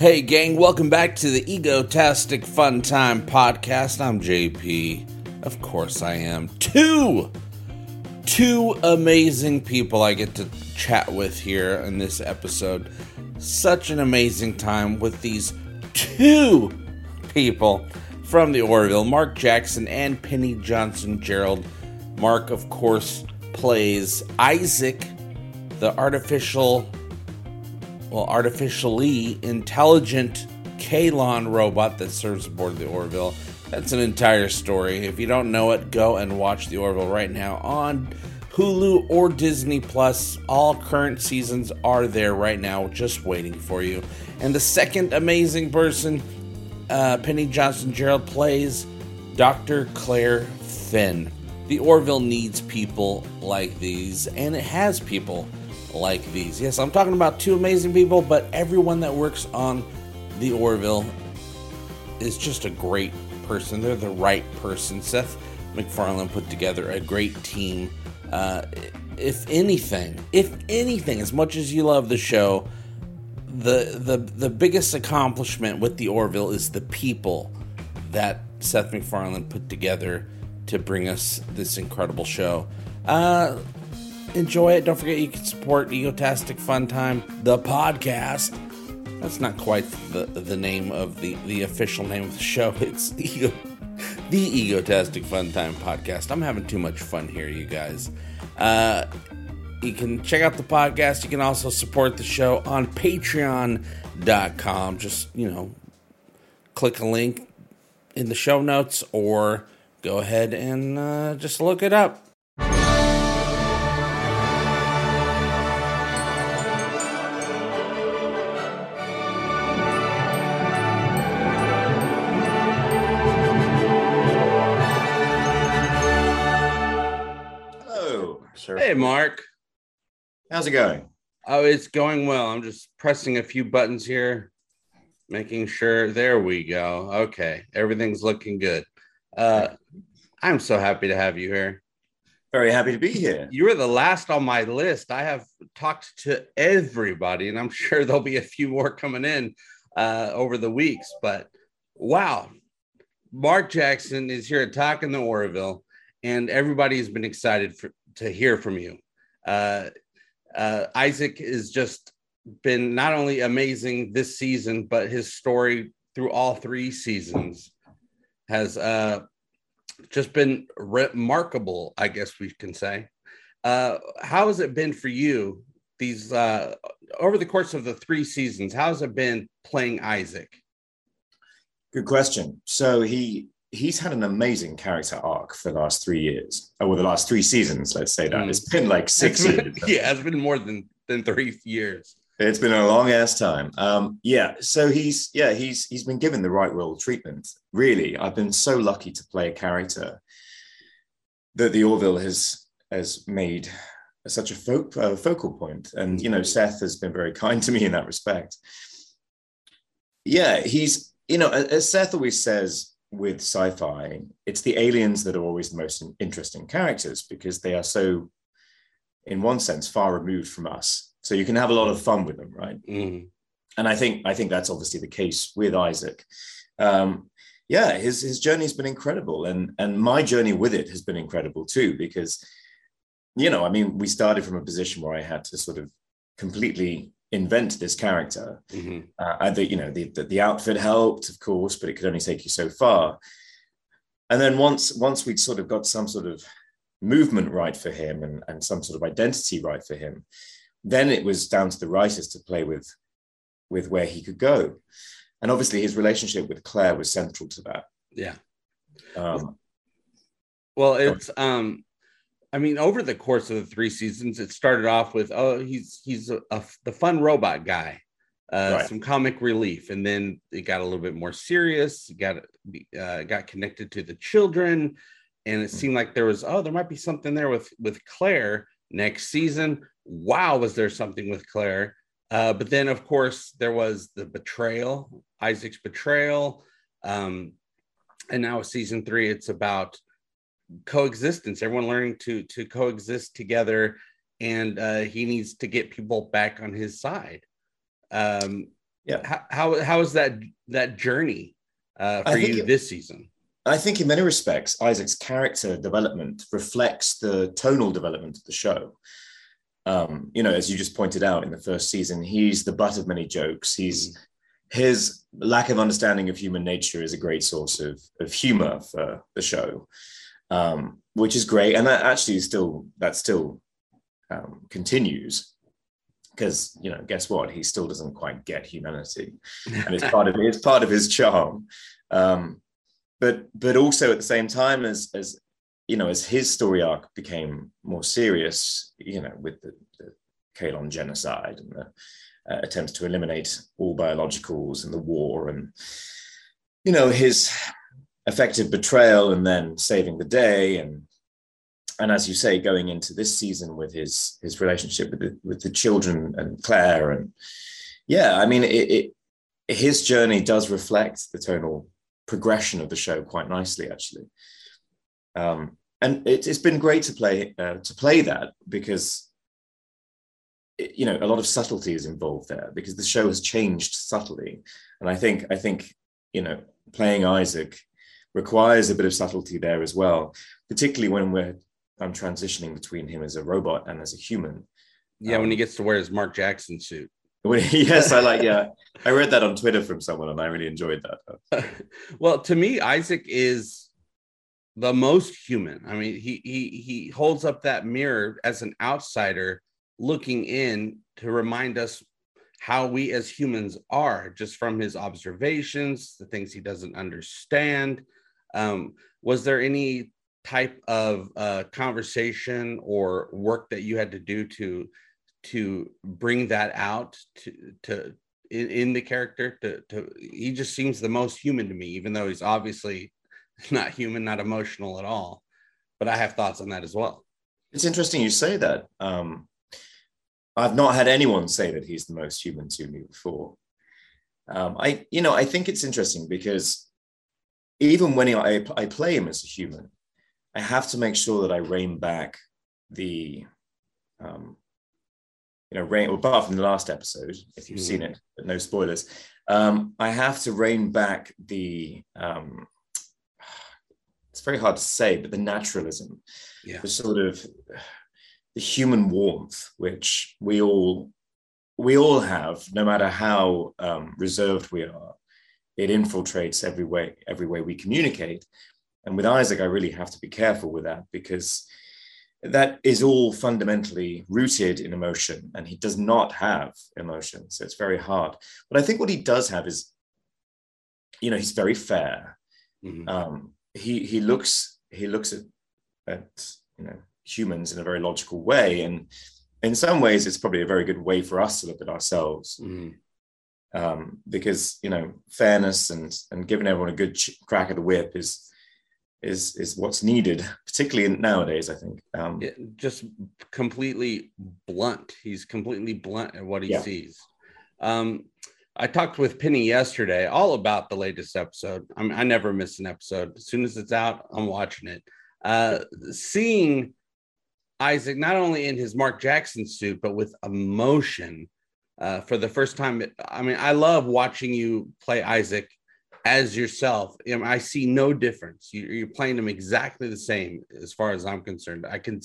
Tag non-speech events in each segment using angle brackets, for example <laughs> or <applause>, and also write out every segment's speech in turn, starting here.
Hey, gang, welcome back to the Egotastic Fun Time podcast. I'm JP. Of course, I am. Two, two amazing people I get to chat with here in this episode. Such an amazing time with these two people from the Orville Mark Jackson and Penny Johnson Jerald. Mark, of course, plays Isaac, the artificial well, artificially intelligent Kaylon robot that serves aboard the Orville. That's an entire story. If you don't know it, go and watch the Orville right now on Hulu or Disney Plus. All current seasons are there right now, just waiting for you. And the second amazing person, uh, Penny Johnson Jerald plays Dr. Claire Finn. The Orville needs people like these, and it has people like these. Yes, I'm talking about two amazing people, but everyone that works on the Orville is just a great person. They're the right person. Seth MacFarlane put together a great team. Uh, if anything, if anything, as much as you love the show, the the the biggest accomplishment with the Orville is the people that Seth MacFarlane put together to bring us this incredible show. Uh, enjoy it. Don't forget you can support Egotastic Fun Time, the podcast. That's not quite the the name of the the official name of the show. <laughs> It's Ego, the Egotastic Fun Time podcast. I'm having too much fun here, you guys. Uh, you can check out the podcast. You can also support the show on Patreon.com. Just you know, click a link in the show notes or go ahead and uh, just look it up. Hey, Mark. How's it going? Oh, it's going well. I'm just pressing a few buttons here, making sure. There we go. Okay, everything's looking good. Uh, I'm so happy to have you here. Very happy to be here. You were the last on my list. I have talked to everybody, and I'm <laughs> sure there'll be a few more coming in uh, over the weeks. But wow, Mark Jackson is here talking the Orville, and everybody's been excited for, to hear from you. Uh, uh, Isaac has just been not only amazing this season, but his story through all three seasons has uh, just been remarkable, I guess we can say. Uh, how has it been for you these uh, over the course of the three seasons? How has it been playing Isaac? Good question. So he he's had an amazing character arc for the last three years, or the last three seasons. Let's say that mm. it's been like six been, years. <laughs> Yeah, it's been more than than three years. It's been a long ass time. Um, yeah, so he's yeah he's he's been given the right role treatment. Really, I've been so lucky to play a character that the Orville has has made such a fo- uh, focal point, and you know Seth has been very kind to me in that respect. Yeah, he's you know as Seth always says, with sci-fi, it's the aliens that are always the most interesting characters because they are so, in one sense, far removed from us. So you can have a lot of fun with them, right? Mm. And I think I think that's obviously the case with Isaac. Um, yeah, his his journey has been incredible, and and my journey with it has been incredible too because, you know, I mean, we started from a position where I had to sort of completely invent this character. Mm-hmm. Uh, and the, you know, the, the, the outfit helped, of course, but it could only take you so far. And then once once we'd sort of got some sort of movement right for him and, and some sort of identity right for him, then it was down to the writers to play with with where he could go. And obviously his relationship with Claire was central to that. Yeah. Um, well, it's um I mean, over the course of the three seasons, it started off with oh, he's he's a, a, the fun robot guy, uh, right. some comic relief, and then it got a little bit more serious. It got uh, got connected to the children, and it hmm. seemed like there was oh, there might be something there with with Claire next season. Wow, was there something with Claire? Uh, but then, of course, there was the betrayal, Isaac's betrayal, um, and now season three, it's about coexistence everyone learning to to coexist together and uh, he needs to get people back on his side um, Yeah. How how, how is that that journey uh, for you it, this season? I think in many respects, Isaac's character development reflects the tonal development of the show. Um, you know, as you just pointed out in the first season, he's the butt of many jokes. He's mm-hmm. his lack of understanding of human nature is a great source of, of humor for the show, um, which is great. And that actually is still that still um, continues because you know, guess what? He still doesn't quite get humanity, and it's part of it's part of his charm. Um, but but also at the same time as as you know as his story arc became more serious you know with the, the Kaylon genocide and the uh, attempts to eliminate all biologicals and the war and you know his effective betrayal and then saving the day and and as you say going into this season with his his relationship with the, with the children and Claire and yeah I mean it, it his journey does reflect the tonal progression of the show quite nicely, actually. Um, and it, has been great to play uh, to play that because you know a lot of subtlety is involved there because the show has changed subtly, and I think I think you know playing Isaac requires a bit of subtlety there as well, particularly when we're I'm transitioning between him as a robot and as a human. Yeah, um, when he um, gets to wear his Mark Jackson suit. When, <laughs> yes, I like. Yeah, <laughs> I read that on Twitter from someone, and I really enjoyed that. <laughs> well, to me, Isaac is the most human. I mean, he he he holds up that mirror as an outsider looking in to remind us how we as humans are, just from his observations, the things he doesn't understand. Um, was there any type of uh, conversation or work that you had to do to to bring that out to to in, in the character to, to he just seems the most human to me even though he's obviously <laughs> not human not emotional at all. But i have thoughts on that as well. It's interesting you say that. Um, i've not had anyone say that he's the most human to me before. Um, i you know i think it's interesting because even when I, I play him as a human i have to make sure that i rein back the um, you know, rein, apart from the last episode, if you've mm. seen it, but no spoilers, um, I have to rein back the, um, it's very hard to say, but the naturalism, yeah. the sort of the human warmth, which we all, we all have, no matter how um, reserved we are, it infiltrates every way, every way we communicate. And with Isaac, I really have to be careful with that because that is all fundamentally rooted in emotion and he does not have emotion so it's very hard but i think what he does have is you know he's very fair mm-hmm. um, he he looks he looks at at you know humans in a very logical way and in some ways it's probably a very good way for us to look at ourselves mm-hmm. Um, because you know fairness and and giving everyone a good crack at the whip is is is what's needed, particularly nowadays. I think. Um, yeah, just completely blunt. He's completely blunt at what he yeah. sees. Um, I talked with Penny yesterday all about the latest episode. I, mean, I never miss an episode. As soon as it's out, I'm watching it. Uh, seeing Isaac not only in his Mark Jackson suit, but with emotion uh, for the first time. I mean, I love watching you play Isaac as yourself. I see no difference. You, are playing him exactly the same as far as I'm concerned. I can,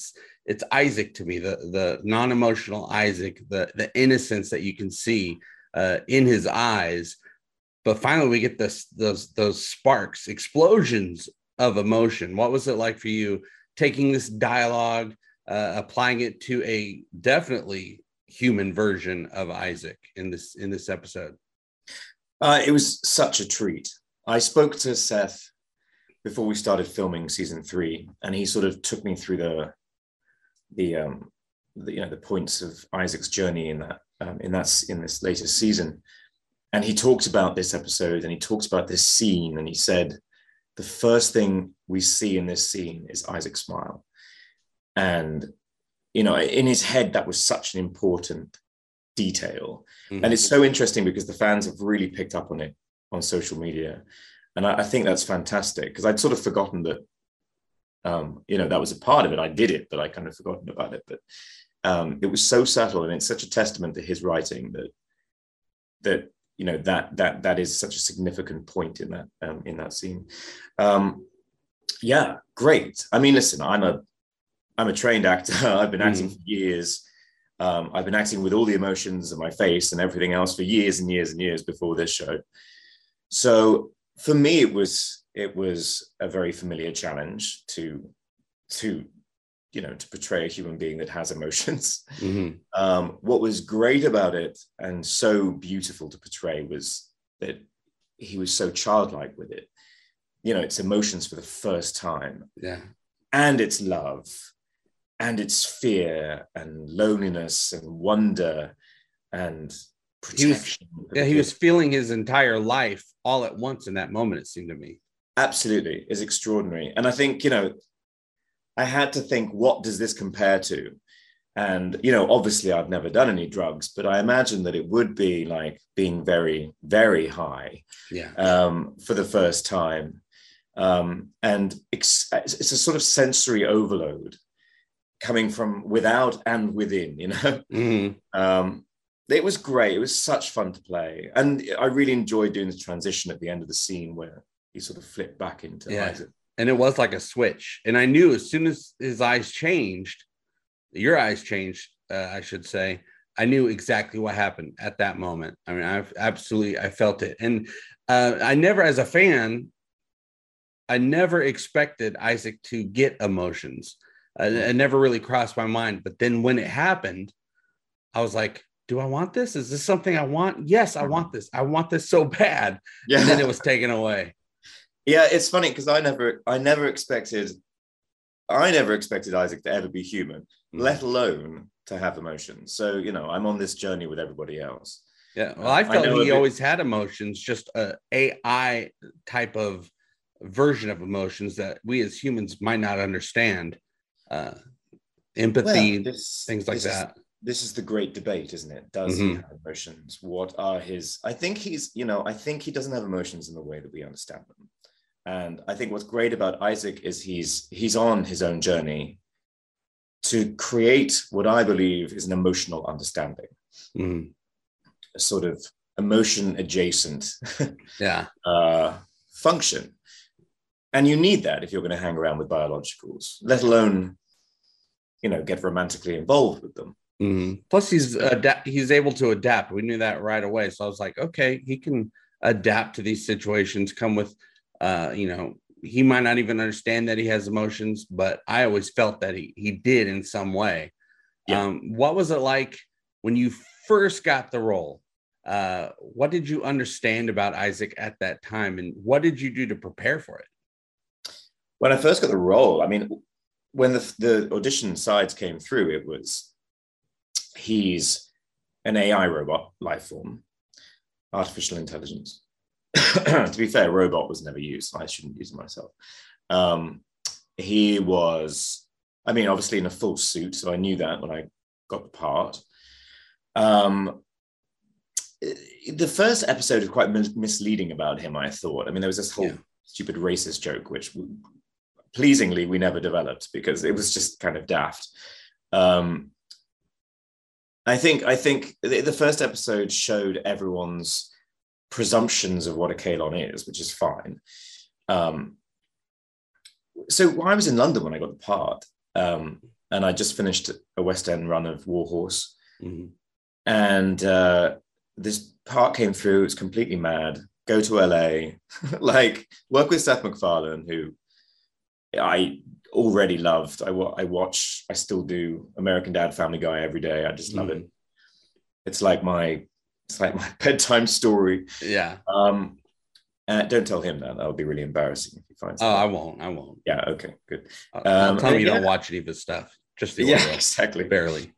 it's Isaac to me, the the non emotional Isaac, the the innocence that you can see uh, in his eyes. But finally, we get this those those sparks, explosions of emotion. What was it like for you taking this dialogue, uh, applying it to a definitely human version of Isaac in this in this episode? Uh, it was such a treat. I spoke to Seth before we started filming season three, and he sort of took me through the the um, the, you know the points of Isaac's journey in that um, in that in this latest season, and he talked about this episode and he talked about this scene, and he said the first thing we see in this scene is Isaac smile, and you know in his head that was such an important detail. Mm-hmm. And it's so interesting because the fans have really picked up on it on social media. And I, I think that's fantastic because I'd sort of forgotten that, um, you know, that was a part of it. I did it, but I kind of forgotten about it. But um, it was so subtle and it's such a testament to his writing that, that you know that that that is such a significant point in that um, in that scene. Um, yeah, great. I mean, listen, I'm a I'm a trained actor. <laughs> I've been acting mm. for years. Um, I've been acting with all the emotions of my face and everything else for years and years and years before this show. So for me, it was it was a very familiar challenge to to you know to portray a human being that has emotions. Mm-hmm. Um, what was great about it and so beautiful to portray was that he was so childlike with it. You know, it's emotions for the first time. Yeah. And it's love and it's fear and loneliness and wonder and protection. He was, yeah, he was feeling his entire life all at once in that moment, it seemed to me. Absolutely, is extraordinary. And I think, you know, I had to think, what does this compare to? And, you know, obviously I've never done any drugs, but I imagine that it would be like being very, very high yeah. um, for the first time. Um, and it's, it's a sort of sensory overload coming from without and within, you know. <laughs> Mm-hmm. Um, it was great. It was such fun to play, and I really enjoyed doing the transition at the end of the scene where he sort of flipped back into yeah. Isaac. And it was like a switch, and I knew as soon as his eyes changed, your eyes changed, uh, I should say. I knew exactly what happened at that moment. I mean, I absolutely I felt it, and uh, I never, as a fan, I never expected Isaac to get emotions. Uh, it never really crossed my mind. But then when it happened, I was like, do I want this? Is this something I want? Yes, I want this. I want this so bad. <laughs> Yeah. And then it was taken away. Yeah, it's funny because I never, I never expected, I never expected Isaac to ever be human, mm-hmm. let alone to have emotions. So you know, I'm on this journey with everybody else. Yeah, well, I felt I he always had emotions, just a AI type of version of emotions that we as humans might not understand uh, empathy, well, this, things like that. Is, this is the great debate, isn't it? Does mm-hmm. he have emotions? What are his? I think he's, you know, I think he doesn't have emotions in the way that we understand them. And I think what's great about Isaac is he's he's on his own journey to create what I believe is an emotional understanding, mm-hmm. a sort of emotion adjacent, <laughs> yeah, uh, function and you need that if you're going to hang around with biologicals let alone you know get romantically involved with them. Mm-hmm. plus he's he's able to adapt. We knew that right away. So i was like okay he can adapt to these situations come with uh you know he might not even understand that he has emotions but i always felt that he he did in some way. Yeah. um what was it like when you first got the role? Uh what did you understand about isaac at that time? And what did you do to prepare for it when I first got the role, I mean, when the, the audition sides came through, it was he's an AI robot life form, artificial intelligence. <coughs> to be fair, robot was never used. I shouldn't use it myself. Um, he was, I mean, obviously in a full suit, so I knew that when I got the part. Um, the first episode was quite misleading about him. I thought. I mean, there was this whole yeah. stupid racist joke, which pleasingly we never developed because it was just kind of daft. Um, I think I think the, first episode showed everyone's presumptions of what a Kaylon is, which is fine. Um, so I was in London when I got the part, um, and I just finished a West End run of Warhorse, mm-hmm. and uh, this part came through. it's completely mad. Go to LA, <laughs> like work with Seth MacFarlane, who I already loved. I, I watch, I still do American Dad, Family Guy every day. I just love mm. it. It's like my, it's like my <laughs> bedtime story. Yeah. Um, uh, don't tell him that. That would be really embarrassing if he finds. Oh, I won't. I won't. Yeah. Okay. Good. I'll, I'll um, tell him you yeah. don't watch any of his stuff. Just the yeah, <laughs> exactly. Barely.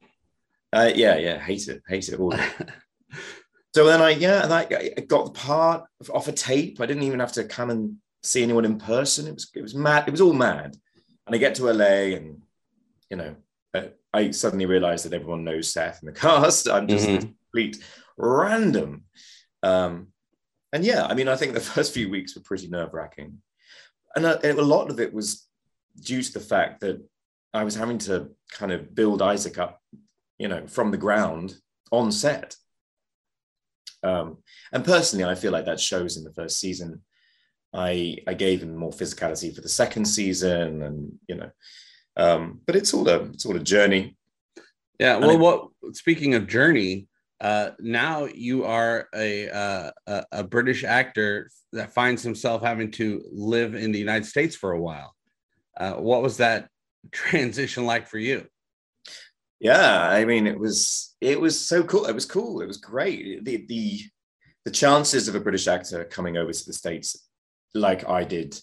Uh, yeah. Yeah. Hate it. Hate it all. <laughs> so then I yeah, and I, I got the part off a tape. I didn't even have to come and see anyone in person. It was it was mad. It was all mad. And I get to LA, and you know, uh, I suddenly realized that everyone knows Seth in the <laughs> cast. I'm just mm-hmm. complete random. Um, and yeah, I mean, I think the <laughs> first few weeks were pretty nerve wracking, and, uh, and a lot of it was due to the fact that I was having to kind of build Isaac up, you know, from the ground on set. Um, and personally, I feel like that shows in the first season. I I gave him more physicality for the second season, and you know, um, but it's all a it's all a journey. Yeah. Well, what speaking of journey, uh, now you are a, uh, a, a British actor that finds himself having to live in the United States for a while. Uh, what was that <laughs> transition like for you? Yeah, I mean, it was it was so cool. It was cool. It was great. The the the chances of a British actor coming over to the states, like I did,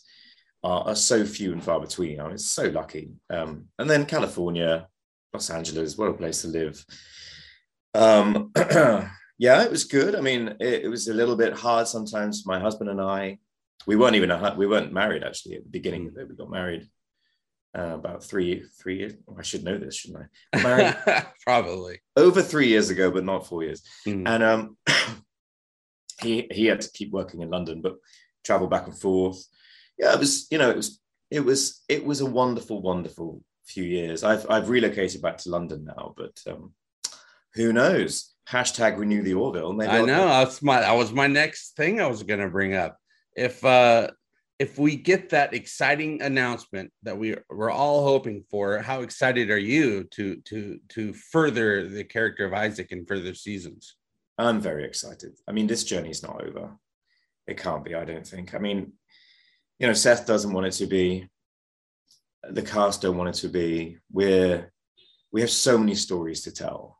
are, are so few and far between. I was so lucky. Um, and then California, Los Angeles, what a place to live. Um, <clears throat> yeah, it was good. I mean, it, it, was a little bit hard sometimes. My husband and I, we weren't even a, we weren't married actually at the beginning of it. We got married uh, about three three years. Oh, I should know this, shouldn't I? <laughs> Married probably over three years ago, but not four years. Mm. And um, <coughs> he he had to keep working in London, but travel back and forth. Yeah, it was you know it was it was it was a wonderful wonderful few years. I've I've relocated back to London now, but um, who knows? Hashtag renew the Orville. Maybe I know that's my that was my next thing I was going to bring up. If uh if we get that exciting announcement that we we're all hoping for, how excited are you to to to further the character of Isaac in further seasons? I'm very excited. I mean, this journey is not over. It can't be. I don't think. I mean, you know, Seth doesn't want it to be. The cast don't want it to be. We're we have so many stories to tell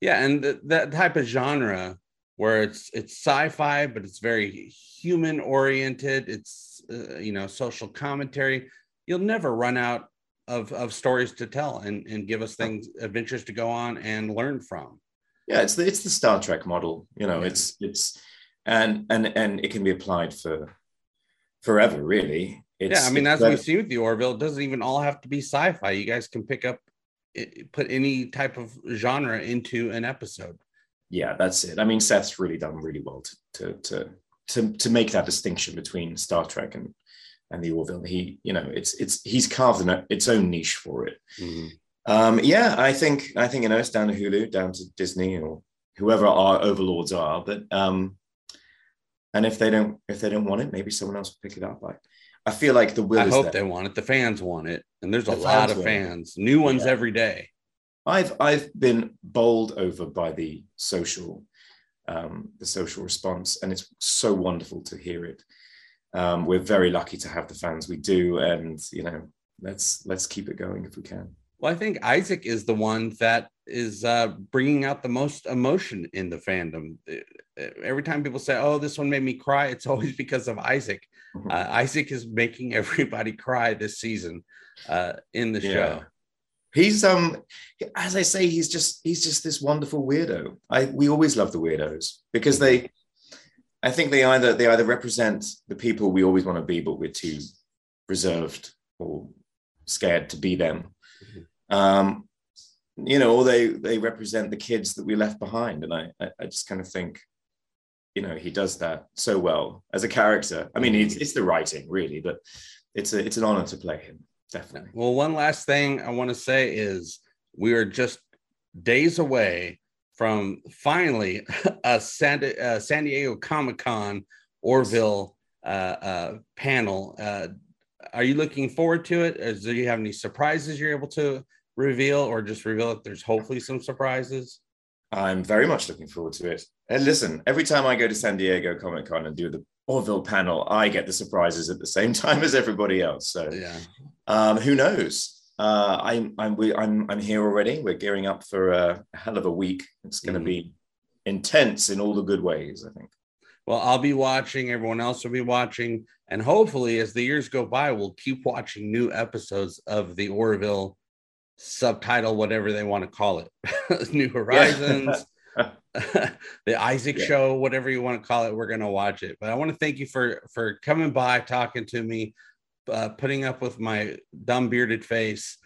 yeah and th- that type of genre where it's it's sci-fi but it's very human oriented it's uh, you know social commentary you'll never run out of of stories to tell and and give us things adventures to go on and learn from yeah it's the it's the star trek model you know yeah. it's it's and and and it can be applied for forever really it's, yeah i mean as we see with the orville it doesn't even all have to be sci-fi you guys can pick up put any type of genre into an episode. Yeah, that's it. I mean, Seth's really done really well to to to to, to make that distinction between Star Trek and and the Orville. He, you know, it's it's he's carved an, its own niche for it. Mm-hmm. Um, yeah, I think I think you know it's down to Hulu, down to Disney, or whoever our overlords are. But um, and if they don't if they don't want it, maybe someone else will pick it up. Like I feel like the will. I hope they want it. The fans want it, and there's the a lot of fans, new ones yeah. every day. I've I've been bowled over by the social, um, the social response, and it's so wonderful to hear it. Um, we're very lucky to have the fans we do, and you know, let's let's keep it going if we can. Well, I think Isaac is the one that is uh, bringing out the most emotion in the fandom. Every time people say, "Oh, this one made me cry," it's <laughs> always because of Isaac. Mm-hmm. Uh, Isaac is making everybody cry this season uh, in the yeah. show. He's um, as I say, he's just he's just this wonderful weirdo. I we always love the weirdos because they, I think they either they either represent the people we always want to be, but we're too reserved or scared to be them um, you know, or they they represent the kids that we left behind, and I I, just kind of think, you know, he does that so well as a character. I mean, it's, it's the writing really, but it's a it's an honor to play him definitely. Well, one last thing I want to say is we are just days away from finally <laughs> a San, uh, San Diego Comic Con Orville uh, uh, panel. Are you looking forward to it? Or do you have any surprises you're able to reveal or just reveal that there's hopefully some surprises? I'm very much looking forward to it. And listen, every time I go to San Diego Comic Con and do the Orville panel, I get the surprises at the same <laughs> time as everybody else. So yeah, um, who knows? Uh, I'm I'm we, I'm I'm here already. We're gearing up for a hell of a week. It's going to mm. be intense in all the good ways. I think. Well, I'll be watching. Everyone else will be watching, and hopefully, as the years go by, we'll keep watching new episodes of the Orville subtitle, whatever they want to call it, <laughs> New Horizons, <laughs> <laughs> the Isaac yeah. Show, whatever you want to call it. We're gonna watch it. But I want to thank you for for coming by, talking to me, uh, putting up with my dumb bearded face,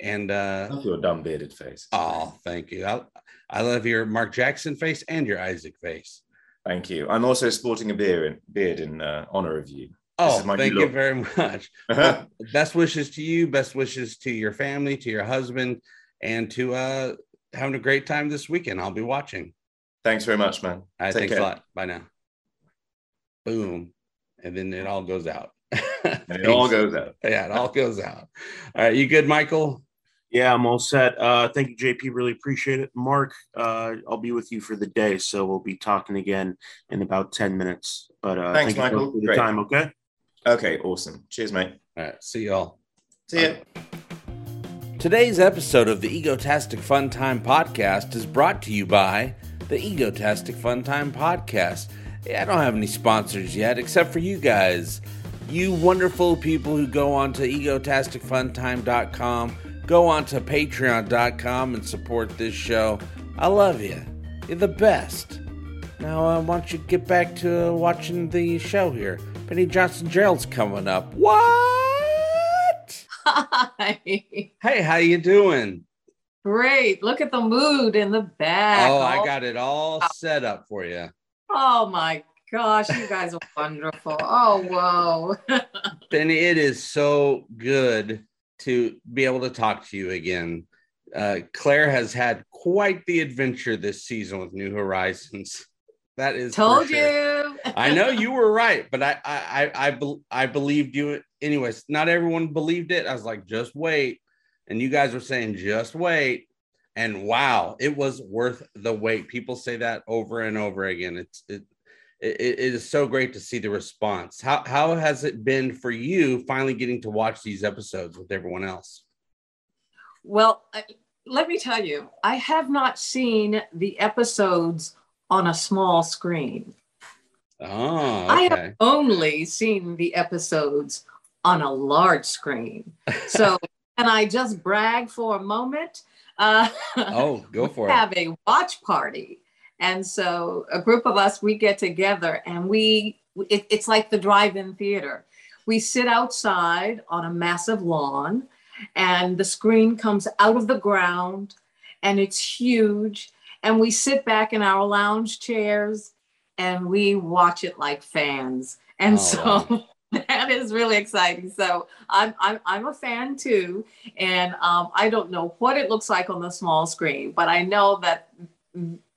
and uh, I your dumb bearded face. Oh, thank you. I, I love your Mark Jackson face and your Isaac face. Thank you. I'm also sporting a beard in, beard in uh, honor of you. Oh, thank you very much. <laughs> well, best wishes to you. Best wishes to your family, to your husband, and to uh, having a great time this weekend. I'll be watching. Thanks very much, man. All right, Take thanks care. a lot. Bye now. Boom. And then it all goes out. It all <laughs> goes out. Yeah, it all goes out. All right, you good, Michael? Yeah, I'm all set. Uh, thank you, JP. Really appreciate it. Mark, uh, I'll be with you for the day, so we'll be talking again in about 10 minutes. But uh, Thanks, thank you Michael. for the Great. time, okay? Okay, awesome. Cheers, mate. All right, see y'all. See ya. Today's episode of the Egotastic Fun Time Podcast is brought to you by the Egotastic Fun Time Podcast. Yeah, I don't have any sponsors yet, except for you guys. You wonderful people who go on to egotasticfuntime.com, go on to patreon.com and support this show. I love you. You're the best. Now, uh, why don't you get back to uh, watching the show here? Penny Johnson Jerald's coming up. What? Hi. Hey, how you doing? Great. Look at the mood in the back. Oh, I got it all set up for you. Oh my gosh, you guys are wonderful. Oh, whoa. <laughs> Penny, it is so good to be able to talk to you again. Uh, Claire has had quite the adventure this season with New Horizons. That is Told sure. you. I know you were <laughs> right, but I I I I, bel- I believed you. Anyways, not everyone believed it. I was like, just wait, and you guys were saying, just wait, and wow, it was worth the wait. People say that over and over again. It's it. It, it is so great to see the response. How how has it been for you finally getting to watch these episodes with everyone else? Well, I- let me tell you, I have not seen the episodes on a small screen. Oh, I have only seen the episodes on a large screen. So, <laughs> can I just brag for a moment? Uh, Oh, go <laughs> for it. have a watch party. And so a group of us, we get together and we, it, it's like the drive in theater. We sit outside on a massive lawn and the screen comes out of the ground and it's huge. And we sit back in our lounge chairs and we watch it like fans. And Oh, so wow. <laughs> that is really exciting. So I'm, I'm, I'm a fan too. And um, I don't know what it looks like on the small screen, but I know that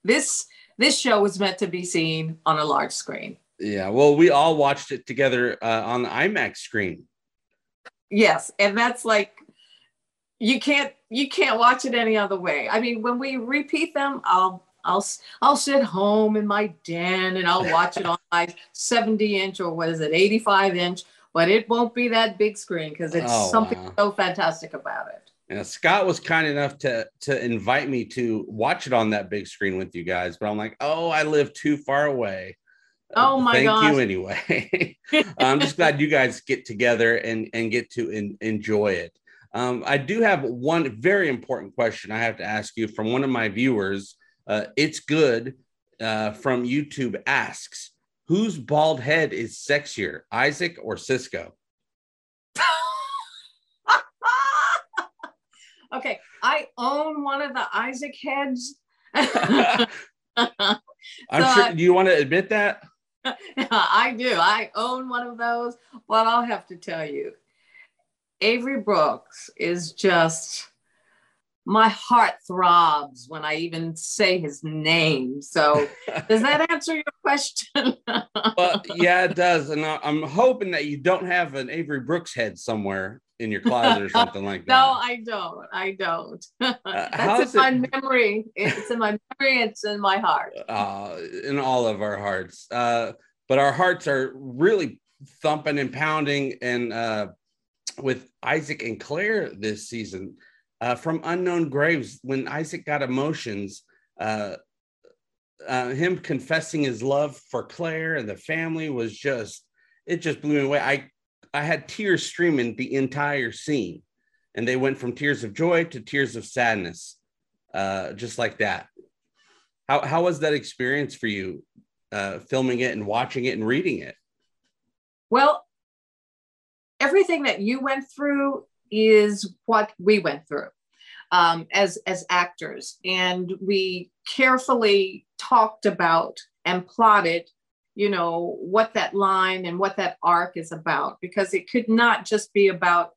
this this show was meant to be seen on a large screen. Yeah, well, we all watched it together uh, on the IMAX screen. Yes, and that's like you can't you can't watch it any other way. I mean, when we repeat them, I'll I'll I'll sit home in my den and I'll watch it on my 70 inch or what is it 85 inch, but it won't be that big screen because it's Oh, something wow. so fantastic about it. Yeah, Scott was kind enough to to invite me to watch it on that big screen with you guys, but I'm like, oh, I live too far away. Oh my God. Thank gosh. you anyway. <laughs> I'm just glad you guys get together and and get to en- enjoy it. Um, I do have one very important question I have to ask you from one of my viewers. Uh, it's good uh, from YouTube asks, whose bald head is sexier, Isaac or Sisko? Okay, I own one of the Isaac heads. <laughs> I'm sure. I- Do you want to admit that? <laughs> I do. I own one of those. But I'll have to tell you, Avery Brooks is just my heart throbs when I even say his name. So <laughs> does that answer your question? well, yeah, it does, and I'm hoping that you don't have an Avery Brooks head somewhere in your closet or something like <laughs> that. no, I don't. I don't. how <laughs> That's in my memory. It's in my memory. It's in my heart. uh, in all of our hearts. Uh, but our hearts are really thumping and pounding, and uh, with Isaac and Claire this season uh, from Unknown Graves, when Isaac got emotions, uh, uh, him confessing his love for Claire and the family was just it just blew me away. I I had tears streaming the entire scene, and they went from tears of joy to tears of sadness, uh, just like that. How how was that experience for you, uh, filming it and watching it and reading it? Well, everything that you went through is what we went through um, as as actors, and we carefully talked about and plotted, you know, what that line and what that arc is about, because it could not just be about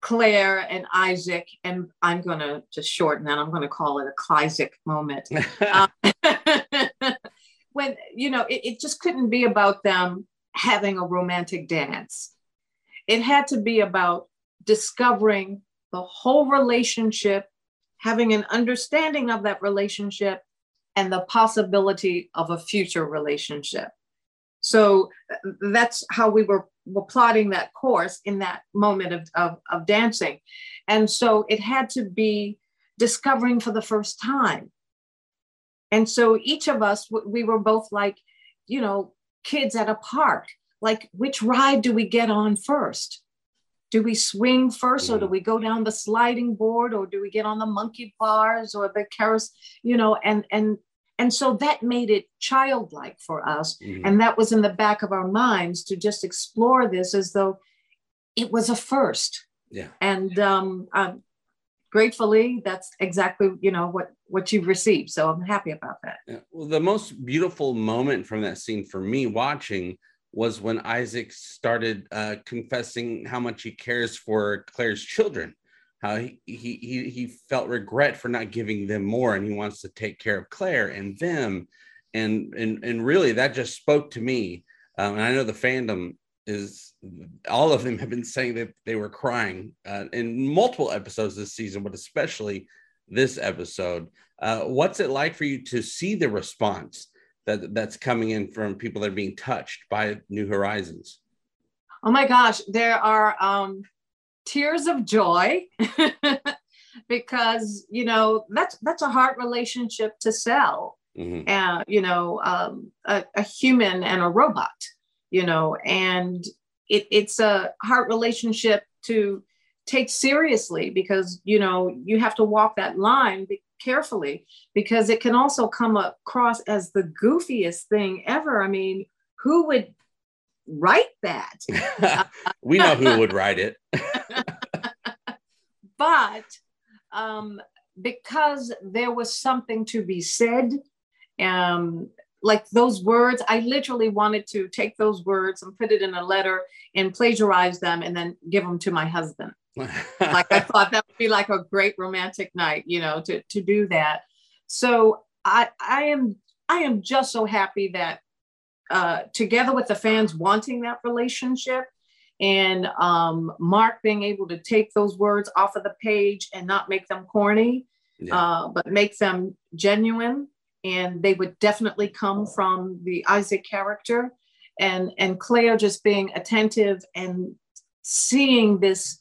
Claire and Isaac, and I'm going to just shorten that. I'm going to call it a Clysic moment. uh, <laughs> <laughs> when, you know, it, it just couldn't be about them having a romantic dance. It had to be about discovering the whole relationship, having an understanding of that relationship, and the possibility of a future relationship. So that's how we were, were plotting that course in that moment of, of, of dancing. And so it had to be discovering for the first time. And so each of us, we were both like, you know, kids at a park. Like, which ride do we get on first? Do we swing first, or do mm. we go down the sliding board, or do we get on the monkey bars or the carousel? You know, and and and so that made it childlike for us, mm-hmm. and that was in the back of our minds to just explore this as though it was a first. Yeah. And um, um, gratefully, that's exactly you know what what you've received. So I'm happy about that. Yeah. Well, the most beautiful moment from that scene for me watching was when Isaac started uh, confessing how much he cares for Claire's children, how he, he he felt regret for not giving them more, and he wants to take care of Claire and them, and and and really that just spoke to me. Um, and I know the fandom is all of them have been saying that they were crying uh, in multiple episodes this season, but especially this episode. Uh, what's it like for you to see the response that that's coming in from people that are being touched by New Horizons? Oh my gosh, there are um, tears of joy <laughs> because you know that's that's a hard relationship to sell. Mm-hmm. Uh, you know, um, a, a human and a robot. You know, and it, it's a hard relationship to take seriously because you know you have to walk that line carefully because it can also come across as the goofiest thing ever. I mean, who would write that? <laughs> we know who would write it. <laughs> but um, because there was something to be said, um, like those words, I literally wanted to take those words and put it in a letter and plagiarize them and then give them to my husband like I <laughs> thought that would be like a great romantic night, you know, to to do that. So I I am I am just so happy that uh, together with the fans wanting that relationship and um, Mark being able to take those words off of the page and not make them corny, yeah. uh, but make them genuine. And they would definitely come from the Isaac character, and and Claire just being attentive and seeing this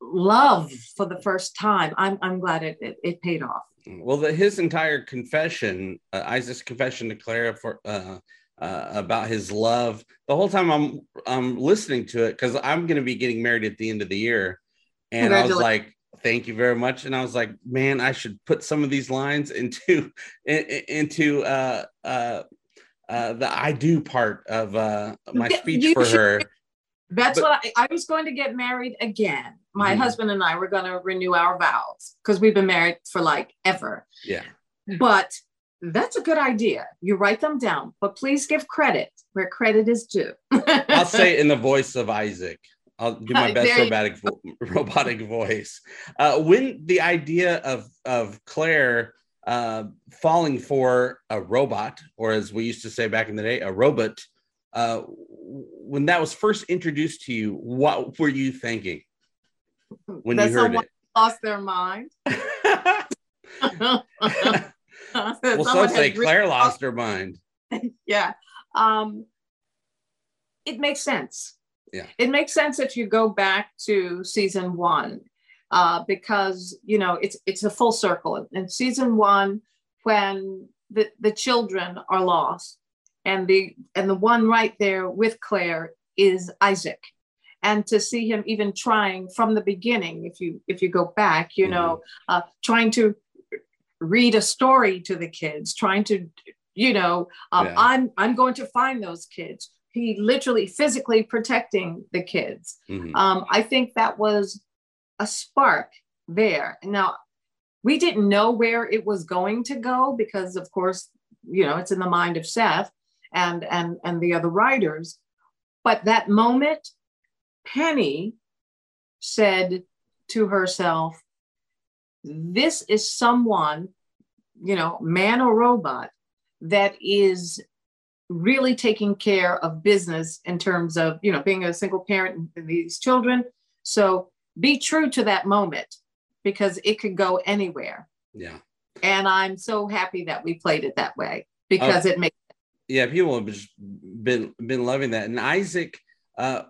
love for the first time. I'm, I'm glad it, it, it paid off. Well, the, his entire confession, uh, Isaac's confession to Clara for, uh, uh, about his love, the whole time I'm, I'm listening to it because I'm going to be getting married at the end of the year. And I was like, thank you very much. And I was like, man, I should put some of these lines into, into, uh, uh, uh, the I do part of uh, my speech you for should, her. That's but, what I, I was going to get married again my mm-hmm. husband and I were going to renew our vows because we've been married for like ever. Yeah. But that's a good idea. You write them down, but please give credit where credit is due. <laughs> I'll say it in the voice of Isaac. I'll do my <laughs> best robotic vo- <laughs> robotic voice. Uh, when the idea of of Claire uh, falling for a robot, or as we used to say back in the day, a robot, uh, when that was first introduced to you, what were you thinking? When that you heard it? Lost their mind. <laughs> <laughs> well, some say Claire lost her mind. <laughs> yeah. Um, it makes sense. Yeah. It makes sense if you go back to season one, uh, because you know it's it's a full circle. In season one, when the, the children are lost, and the and the one right there with Claire is Isaac and to see him even trying from the beginning if you if you go back you mm-hmm. know uh, trying to read a story to the kids trying to you know um, yeah. i'm i'm going to find those kids he literally physically protecting the kids mm-hmm. um, i think that was a spark there now we didn't know where it was going to go because of course you know it's in the mind of seth and and and the other writers but that moment Penny said to herself, This is someone, you know, man or robot, that is really taking care of business in terms of, you know, being a single parent and these children. So be true to that moment because it could go anywhere. Yeah. And I'm so happy that we played it that way because Oh. it makes yeah people have been been loving that and isaac uh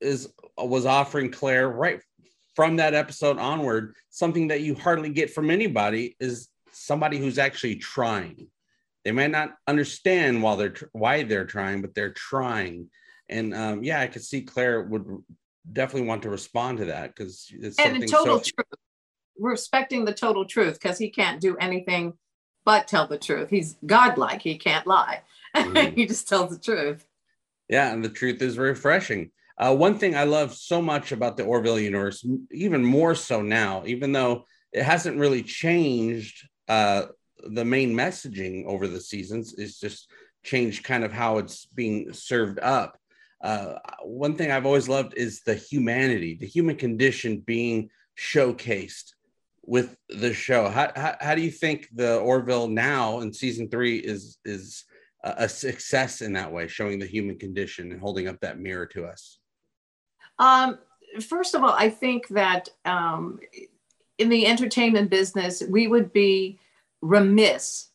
is was offering claire right from that episode onward something that you hardly get from anybody is somebody who's actually trying they might not understand while they're why they're trying but they're trying and um yeah i could see claire would definitely want to respond to that because it's and something total so truth. Respecting the total truth because he can't do anything but tell the truth. He's godlike. He can't lie. <laughs> Mhm. he just tells the truth. Yeah, and the truth is refreshing. Uh, one thing I love so much about the Orville universe, even more so now, even though it hasn't really changed uh, the main messaging over the seasons, it's just changed kind of how it's being served up. Uh, one thing I've always loved is the humanity, the human condition being showcased with the show. How, how, how do you think the Orville now in season three is is a a success in that way, showing the human condition and holding up that mirror to us. Um, first of all, I think that um, in the entertainment business, we would be remiss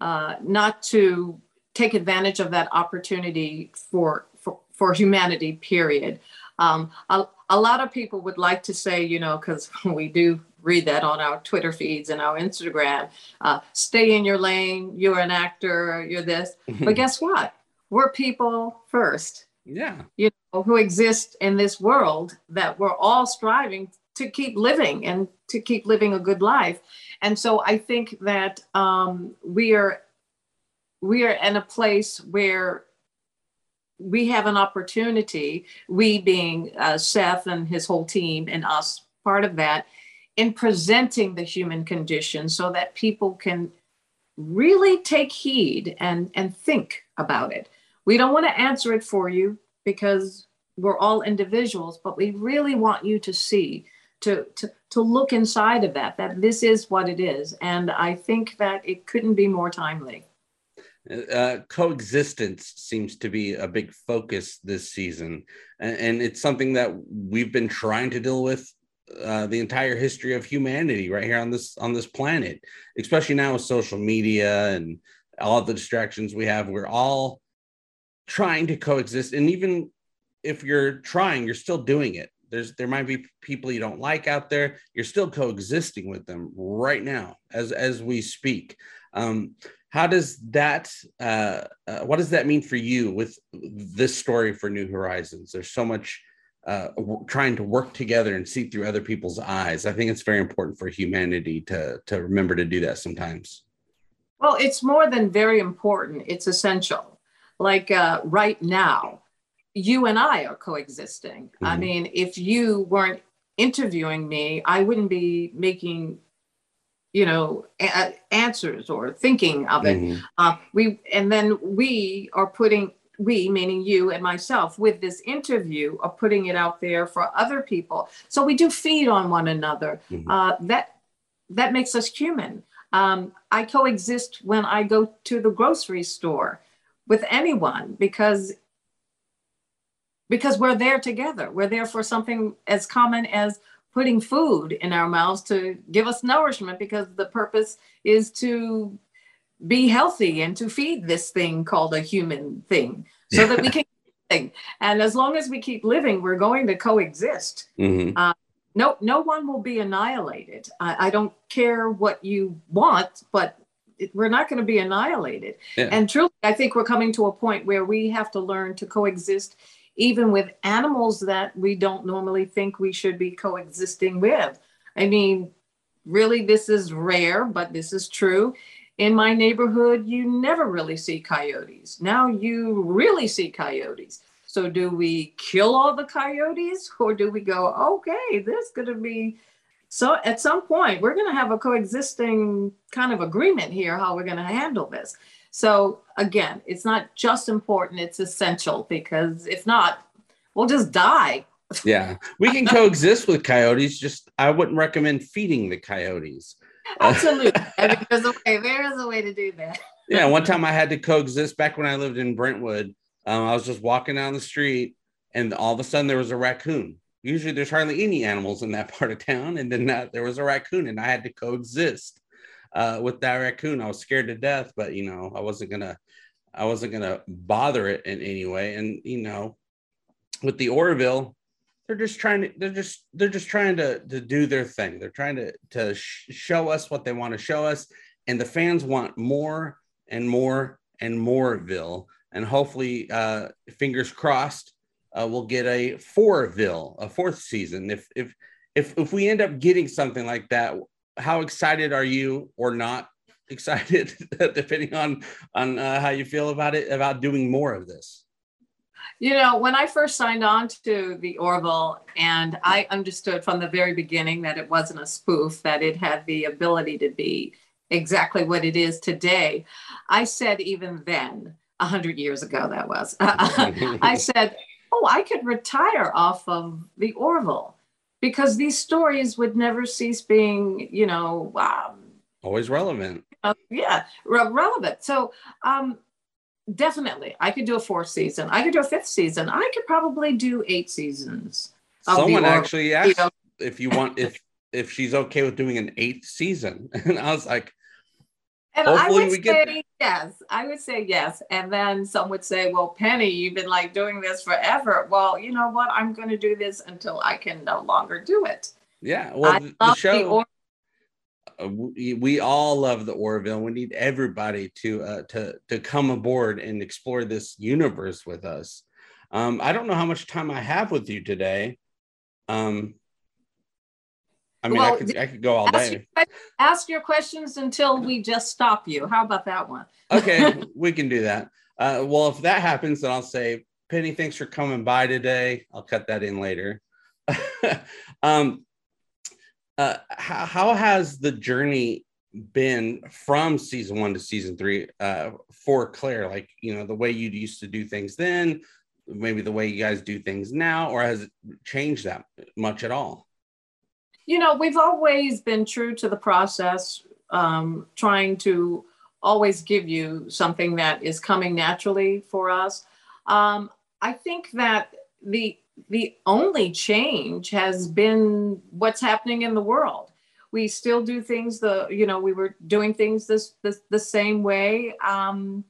uh, not to take advantage of that opportunity for for, for humanity. Period. Um, a, a lot of people would like to say, you know, because <laughs> we do read that on our Twitter feeds and our Instagram. Uh, stay in your lane. You're an actor. You're this. <laughs> But guess what? We're people first yeah, you know, who exist in this world that we're all striving to keep living and to keep living a good life. And so I think that um, we are we are in a place where we have an opportunity, we being uh, Seth and his whole team and us, part of that, in presenting the human condition so that people can really take heed and, and think about it. We don't want to answer it for you because we're all individuals, but we really want you to see, to, to, to look inside of that, that this is what it is. And I think that it couldn't be more timely. uh, coexistence seems to be a big focus this season, and, and it's something that we've been trying to deal with uh, the entire history of humanity right here on this on this planet, especially now with social media and all the distractions we have. We're all trying to coexist, and even if you're trying, you're still doing it. There's there might be people you don't like out there. You're still coexisting with them right now as as we speak. Um, how does that uh, uh, what does that mean for you with this story for New Horizons? There's so much uh, w- trying to work together and see through other people's eyes. I think it's very important for humanity to to remember to do that sometimes. Well, it's more than very important, it's essential. Like uh, right now, you and I are coexisting. I Mhm. mean, if you weren't interviewing me, I wouldn't be making, you know, a- answers or thinking of it. Mhm. Uh, we and then we are putting we meaning you and myself with this interview are putting it out there for other people. So we do feed on one another. Mhm. Uh, that that makes us human. Um, I coexist when I go to the grocery store with anyone because because we're there together. We're there for something as common as putting food in our mouths to give us nourishment because the purpose is to be healthy and to feed this thing called a human thing so that we can thing. and as long as we keep living we're going to coexist Mhm. no no one will be annihilated i, I don't care what you want but it, we're not going to be annihilated. Yeah. and truly i think we're coming to a point where we have to learn to coexist even with animals that we don't normally think we should be coexisting with. I mean really this is rare but this is true. In my neighborhood you never really see coyotes. Now you really see coyotes. So do we kill all the coyotes or do we go, okay, there's going to be so at some point we're going to have a coexisting kind of agreement here how we're going to handle this. So again, it's not just important, it's essential because if not, we'll just die yeah, we can <laughs> coexist with coyotes. Just I wouldn't recommend feeding the coyotes. Absolutely. <laughs> There's a way. There is a way to do that. yeah, one time I had to coexist back when I lived in Brentwood. Um, I was just walking down the street, and all of a sudden there was a raccoon. Usually, there's hardly any animals in that <laughs> part of town, and then uh, there was a raccoon, and I had to coexist uh, with that raccoon. I was scared to death, but you know, I wasn't gonna, I wasn't gonna bother it in any way. And you know, with the Orville, they're just trying to, they're just, they're just trying to to do their thing. They're trying to to sh- show us what they want to show us, and the fans want more and more and moreville. And hopefully, uh, fingers crossed, uh, we'll get a fourville, a fourth season. If if if if we end up getting something like that, how excited are you or not <laughs> excited, <laughs> depending on on uh, how you feel about it about doing more of this? You know, when I first signed on to the Orville, and I understood from the very beginning that it wasn't a spoof, that it had the ability to be exactly what it is today. I said even then, a hundred years ago, that was. <laughs> I said, "Oh, I could retire off of the Orville." because these stories would never cease being, you know, um, always relevant. Uh, yeah, re- relevant. So, um, definitely, I could do a fourth season. I could do a fifth season. I could probably do eight seasons. Someone actually asked you know, if you want if if she's okay with doing an eighth season, <laughs> and I was like, and Hopefully I would say yes. I would say yes. And then some would say, well, Penny, you've been like doing this forever. Well, you know what? I'm going to do this until I can no longer do it. Yeah. Well, the, the show. The or- uh, we, we all love the Orville. We need everybody to uh, to to come aboard and explore this universe with us. Um, I don't know how much time I have with you today. Um, I mean, well, I could I could go all ask day. Your, ask your questions until we just stop you. How about that one? <laughs> okay, we can do that. Uh, well, if that happens, then I'll say, Penny, thanks for coming by today. I'll cut that in later. <laughs> um, uh, how, how has the journey been from season one to season three uh, for Claire? Like, you know, the way you used to do things then, maybe the way you guys do things now, or has it changed that much at all? You know, we've always been true to the process, um, trying to always give you something that is coming naturally for us. Um, I think that the the only change has been what's happening in the world. We still do things the you know we were doing things this, this the same way. Um,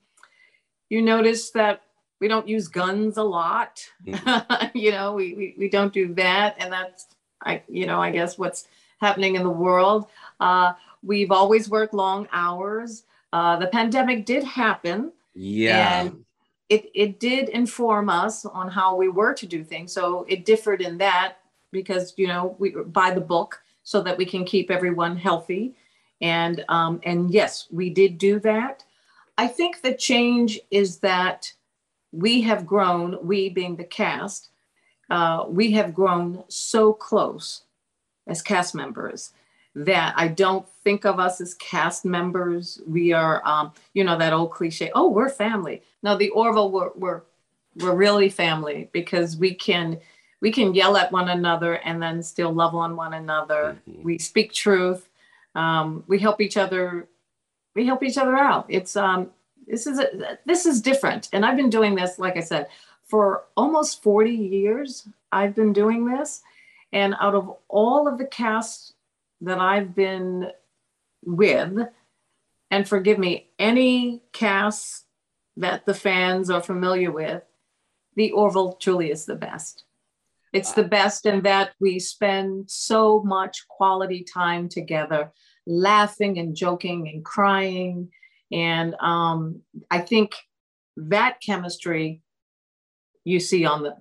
you notice that we don't use guns a lot. Mm-hmm. <laughs> you know, we, we we don't do that, and that's I, you know, I guess what's happening in the world. Uh, we've always worked long hours. Uh, the pandemic did happen. Yeah. And it, it did inform us on how we were to do things. So it differed in that because, you know, we by the book so that we can keep everyone healthy. And, um, and yes, we did do that. I think the change is that we have grown, we being the cast, uh, we have grown so close as cast members that I don't think of us as cast members. We are, um, you know, that old cliche. Oh, we're family. No, the Orville, we're, we're we're really family because we can we can yell at one another and then still love on one another. Mm-hmm. We speak truth. Um, we help each other. We help each other out. It's um, this is a, this is different, and I've been doing this, like I said, for almost 40 years, I've been doing this. And out of all of the casts that I've been with, and forgive me, any casts that the fans are familiar with, the Orville truly is the best. It's the best in that we spend so much quality time together, laughing and joking and crying. And um, I think that chemistry you see on the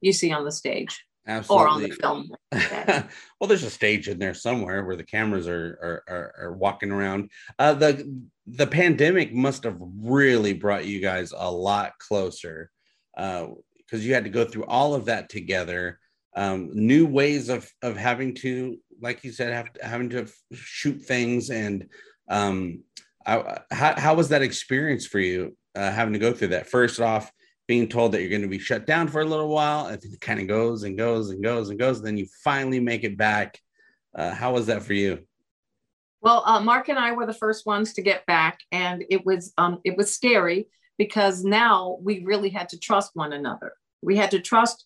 you see on the stage Absolutely. or on the film. <laughs> well, there's a stage in there somewhere where the cameras are are, are, are walking around. Uh, the the pandemic must have really brought you guys a lot closer because uh, you had to go through all of that together. Um, new ways of of having to, like you said, have having to shoot things and um, I, how how was that experience for you uh, having to go through that? First off, being told that you're going to be shut down for a little while. And it kind of goes and goes and goes and goes. And then you finally make it back. Uh, how was that for you? Well, uh, Mark and I were the first ones to get back, and it was um, it was scary because now we really had to trust one another. We had to trust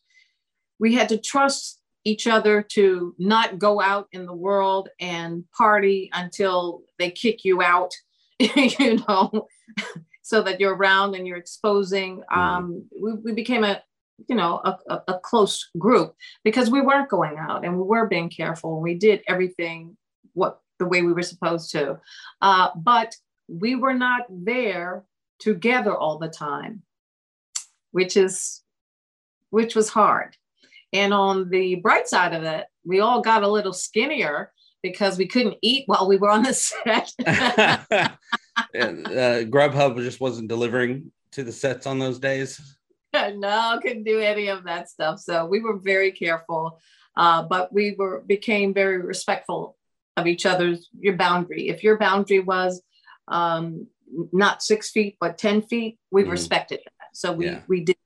we had to trust each other to not go out in the world and party until they kick you out, <laughs> you know, so that you're around and you're exposing. Mm-hmm. Um, we, we became a, you know, a, a, a, close group because we weren't going out and we were being careful. And we did everything what the way we were supposed to, uh, but we were not there together all the time, which is, which was hard. And on the bright side of it, we all got a little skinnier because we couldn't eat while we were on the set. <laughs> uh, Grubhub just wasn't delivering to the sets on those days. <laughs> no, couldn't do any of that stuff. So we were very careful, uh, but we were became very respectful of each other's your boundary. If your boundary was um, not six feet but ten feet, we mm. respected that. So we yeah. we did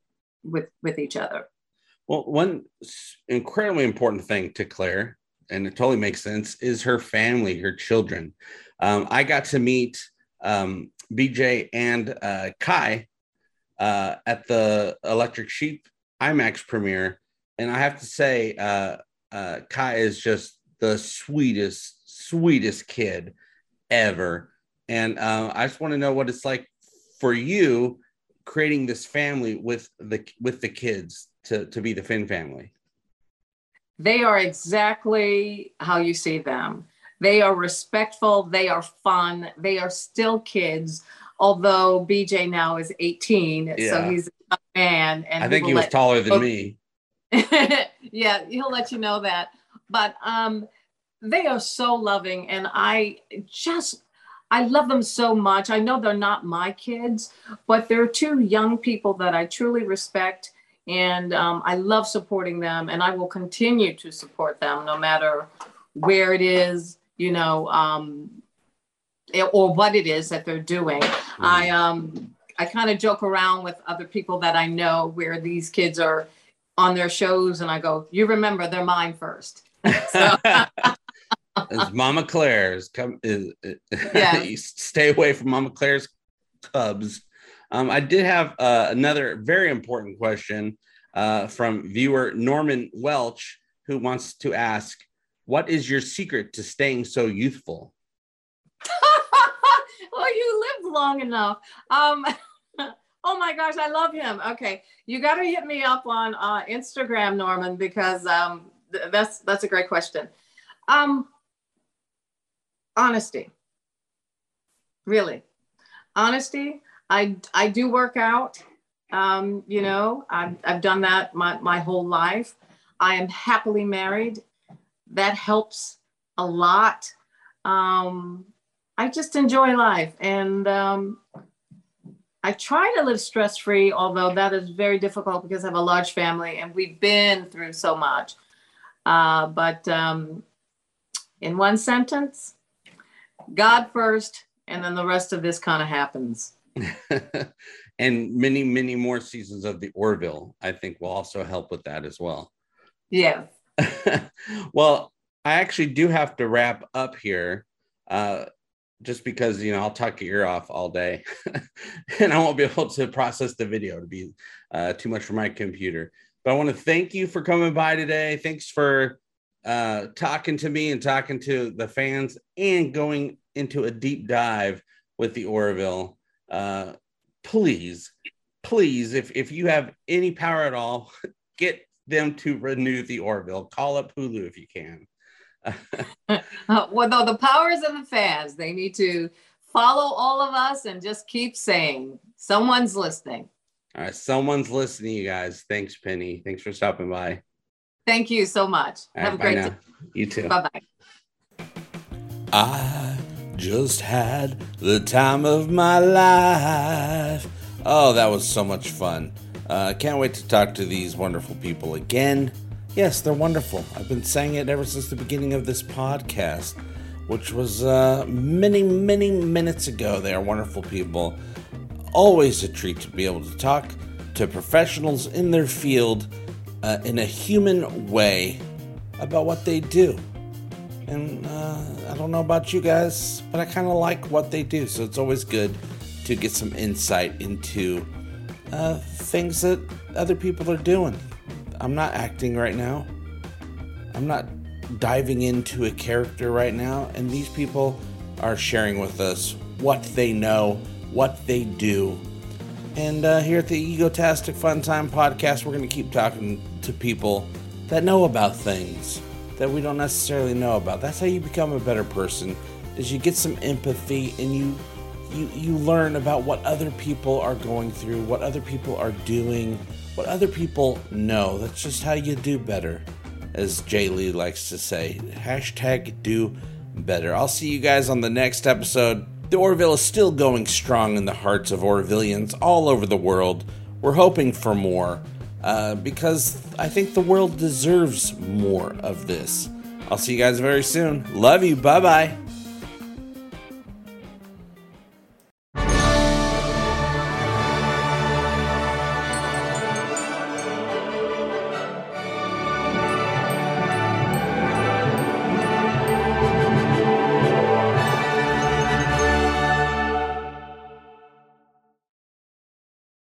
with with each other. Well, one incredibly important thing to Claire, and it totally makes sense, is her family, her children. Um, I got to meet um, BJ and uh, Kai uh, at the Electric Sheep IMAX premiere, and I have to say, uh, uh Kai is just the sweetest, sweetest kid ever. And uh, I just want to know what it's like for you creating this family with the with the kids to, to be the Finn family? They are exactly how you see them. They are respectful, they are fun, they are still kids, although BJ now is 18, yeah. so he's a man. And I think he was taller than me. <laughs> yeah, he'll let you know that. But um, they are so loving, and I just I love them so much. I know they're not my kids, but they're two young people that I truly respect and um, I love supporting them, and I will continue to support them no matter where it is, you know, um, or what it is that they're doing. Mm-hmm. I um, I kind of joke around with other people that I know where these kids are on their shows, and I go, "You remember, they're mine first. <laughs> So, it's Mama Claire's. Come, is, yeah. <laughs> stay away from Mama Claire's cubs. Um, I did have uh, another very important question uh, from viewer Norman Welch, who wants to ask, "What is your secret to staying so youthful?" <laughs> well, you lived long enough. Um, <laughs> oh my gosh, I love him. Okay, you got to hit me up on uh, Instagram, Norman, because um, th- that's that's a great question. Um, honesty, really, honesty. I I do work out. Um, you know, I've I've done that my my whole life. I am happily married. That helps a lot. Um, I just enjoy life, and um, I try to live stress free. Although that is very difficult because I have a large family, and we've been through so much. Uh, but um, in one sentence, God first, and then the rest of this kind of happens. <laughs> and many, many more seasons of the Orville, I think, will also help with that as well. Yeah. <laughs> well, I actually do have to wrap up here. Uh, just because you know I'll talk your ear off all day, <laughs> and I won't be able to process the video to be uh, too much for my computer. But I want to thank you for coming by today. Thanks for uh, talking to me and talking to the fans, and going into a deep dive with the Orville uh, please, please, if if you have any power at all, <laughs> get them to renew the Orville. Call up Hulu if you can. <laughs> uh, well, though the powers of the fans. They need to follow all of us and just keep saying someone's listening. All right, someone's listening, you guys. Thanks, Penny. Thanks for stopping by. Thank you so much. All Have right, a great day. You too. Bye bye. I just had the time of my life. Oh, that was so much fun. Uh, can't wait to talk to these wonderful people again. Yes, they're wonderful. I've been saying it ever since the beginning of this podcast, which was uh, many, many minutes ago. They are wonderful people. Always a treat to be able to talk to professionals in their field uh, in a human way about what they do. And uh, I don't know about you guys, but I kind of like what they do. So it's always good to get some insight into uh, things that other people are doing. I'm not acting right now. I'm not diving into a character right now. And these people are sharing with us what they know, what they do. And uh, here at the Egotastic Fun Time podcast, we're going to keep talking to people that know about things that we don't necessarily know about. That's how you become a better person. Is you get some empathy and you you you learn about what other people are going through, what other people are doing, what other people know. That's just how you do better, as Jay Lee likes to say. Hashtag do better. I'll see you guys on the next episode. The Orville is still going strong in the hearts of Orvillians all over the world. We're hoping for more uh, because I think the world deserves more of this. I'll see you guys very soon. Love you. Bye bye.